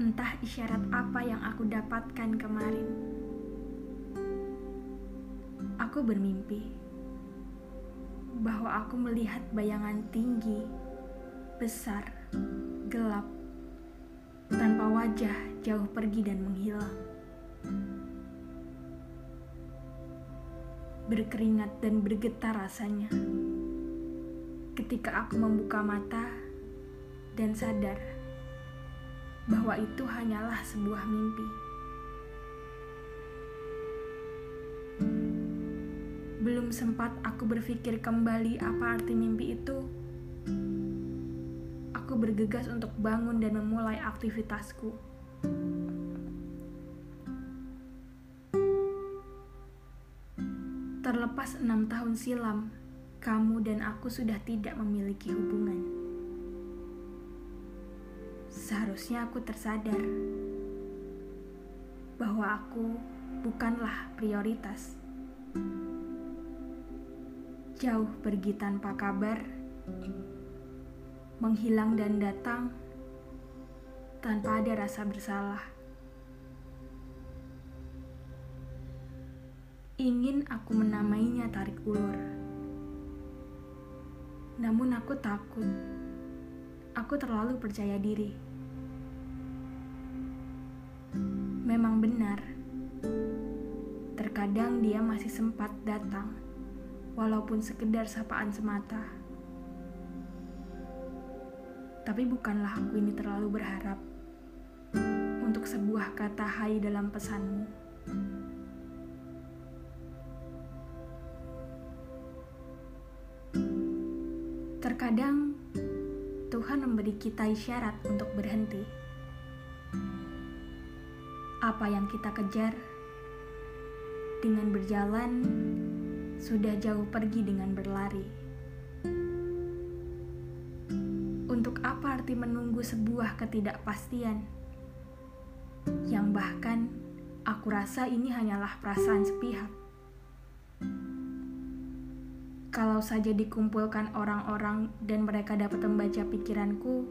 Entah isyarat apa yang aku dapatkan kemarin. Aku bermimpi bahwa aku melihat bayangan tinggi, besar, gelap, tanpa wajah jauh pergi dan menghilang. Berkeringat dan bergetar rasanya ketika aku membuka mata dan sadar bahwa itu hanyalah sebuah mimpi. Belum sempat aku berpikir kembali apa arti mimpi itu. Aku bergegas untuk bangun dan memulai aktivitasku. Terlepas enam tahun silam, kamu dan aku sudah tidak memiliki hubungan seharusnya aku tersadar bahwa aku bukanlah prioritas. Jauh pergi tanpa kabar, menghilang dan datang tanpa ada rasa bersalah. Ingin aku menamainya tarik ulur. Namun aku takut. Aku terlalu percaya diri. Memang benar, terkadang dia masih sempat datang, walaupun sekedar sapaan semata. Tapi bukanlah aku ini terlalu berharap untuk sebuah kata hai dalam pesanmu. Terkadang Tuhan memberi kita isyarat untuk berhenti apa yang kita kejar dengan berjalan sudah jauh pergi dengan berlari. Untuk apa arti menunggu sebuah ketidakpastian yang bahkan aku rasa ini hanyalah perasaan sepihak? Kalau saja dikumpulkan orang-orang dan mereka dapat membaca pikiranku,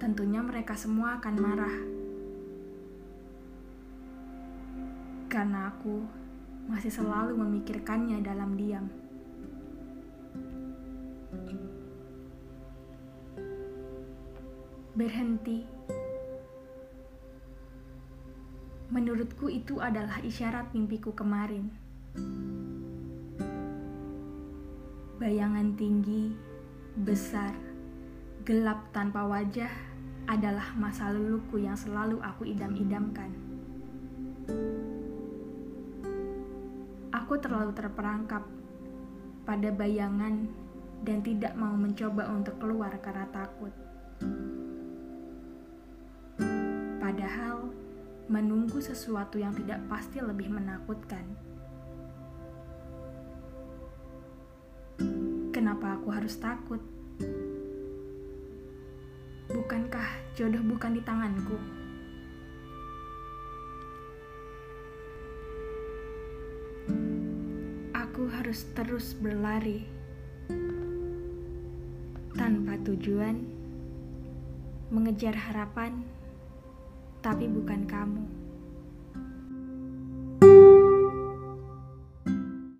tentunya mereka semua akan marah. Karena aku masih selalu memikirkannya dalam diam. Berhenti. Menurutku itu adalah isyarat mimpiku kemarin. Bayangan tinggi, besar, gelap tanpa wajah adalah masa laluku yang selalu aku idam-idamkan. Aku terlalu terperangkap pada bayangan dan tidak mau mencoba untuk keluar karena takut. Padahal, menunggu sesuatu yang tidak pasti lebih menakutkan. Kenapa aku harus takut? Bukankah jodoh bukan di tanganku? Harus terus berlari tanpa tujuan, mengejar harapan, tapi bukan kamu.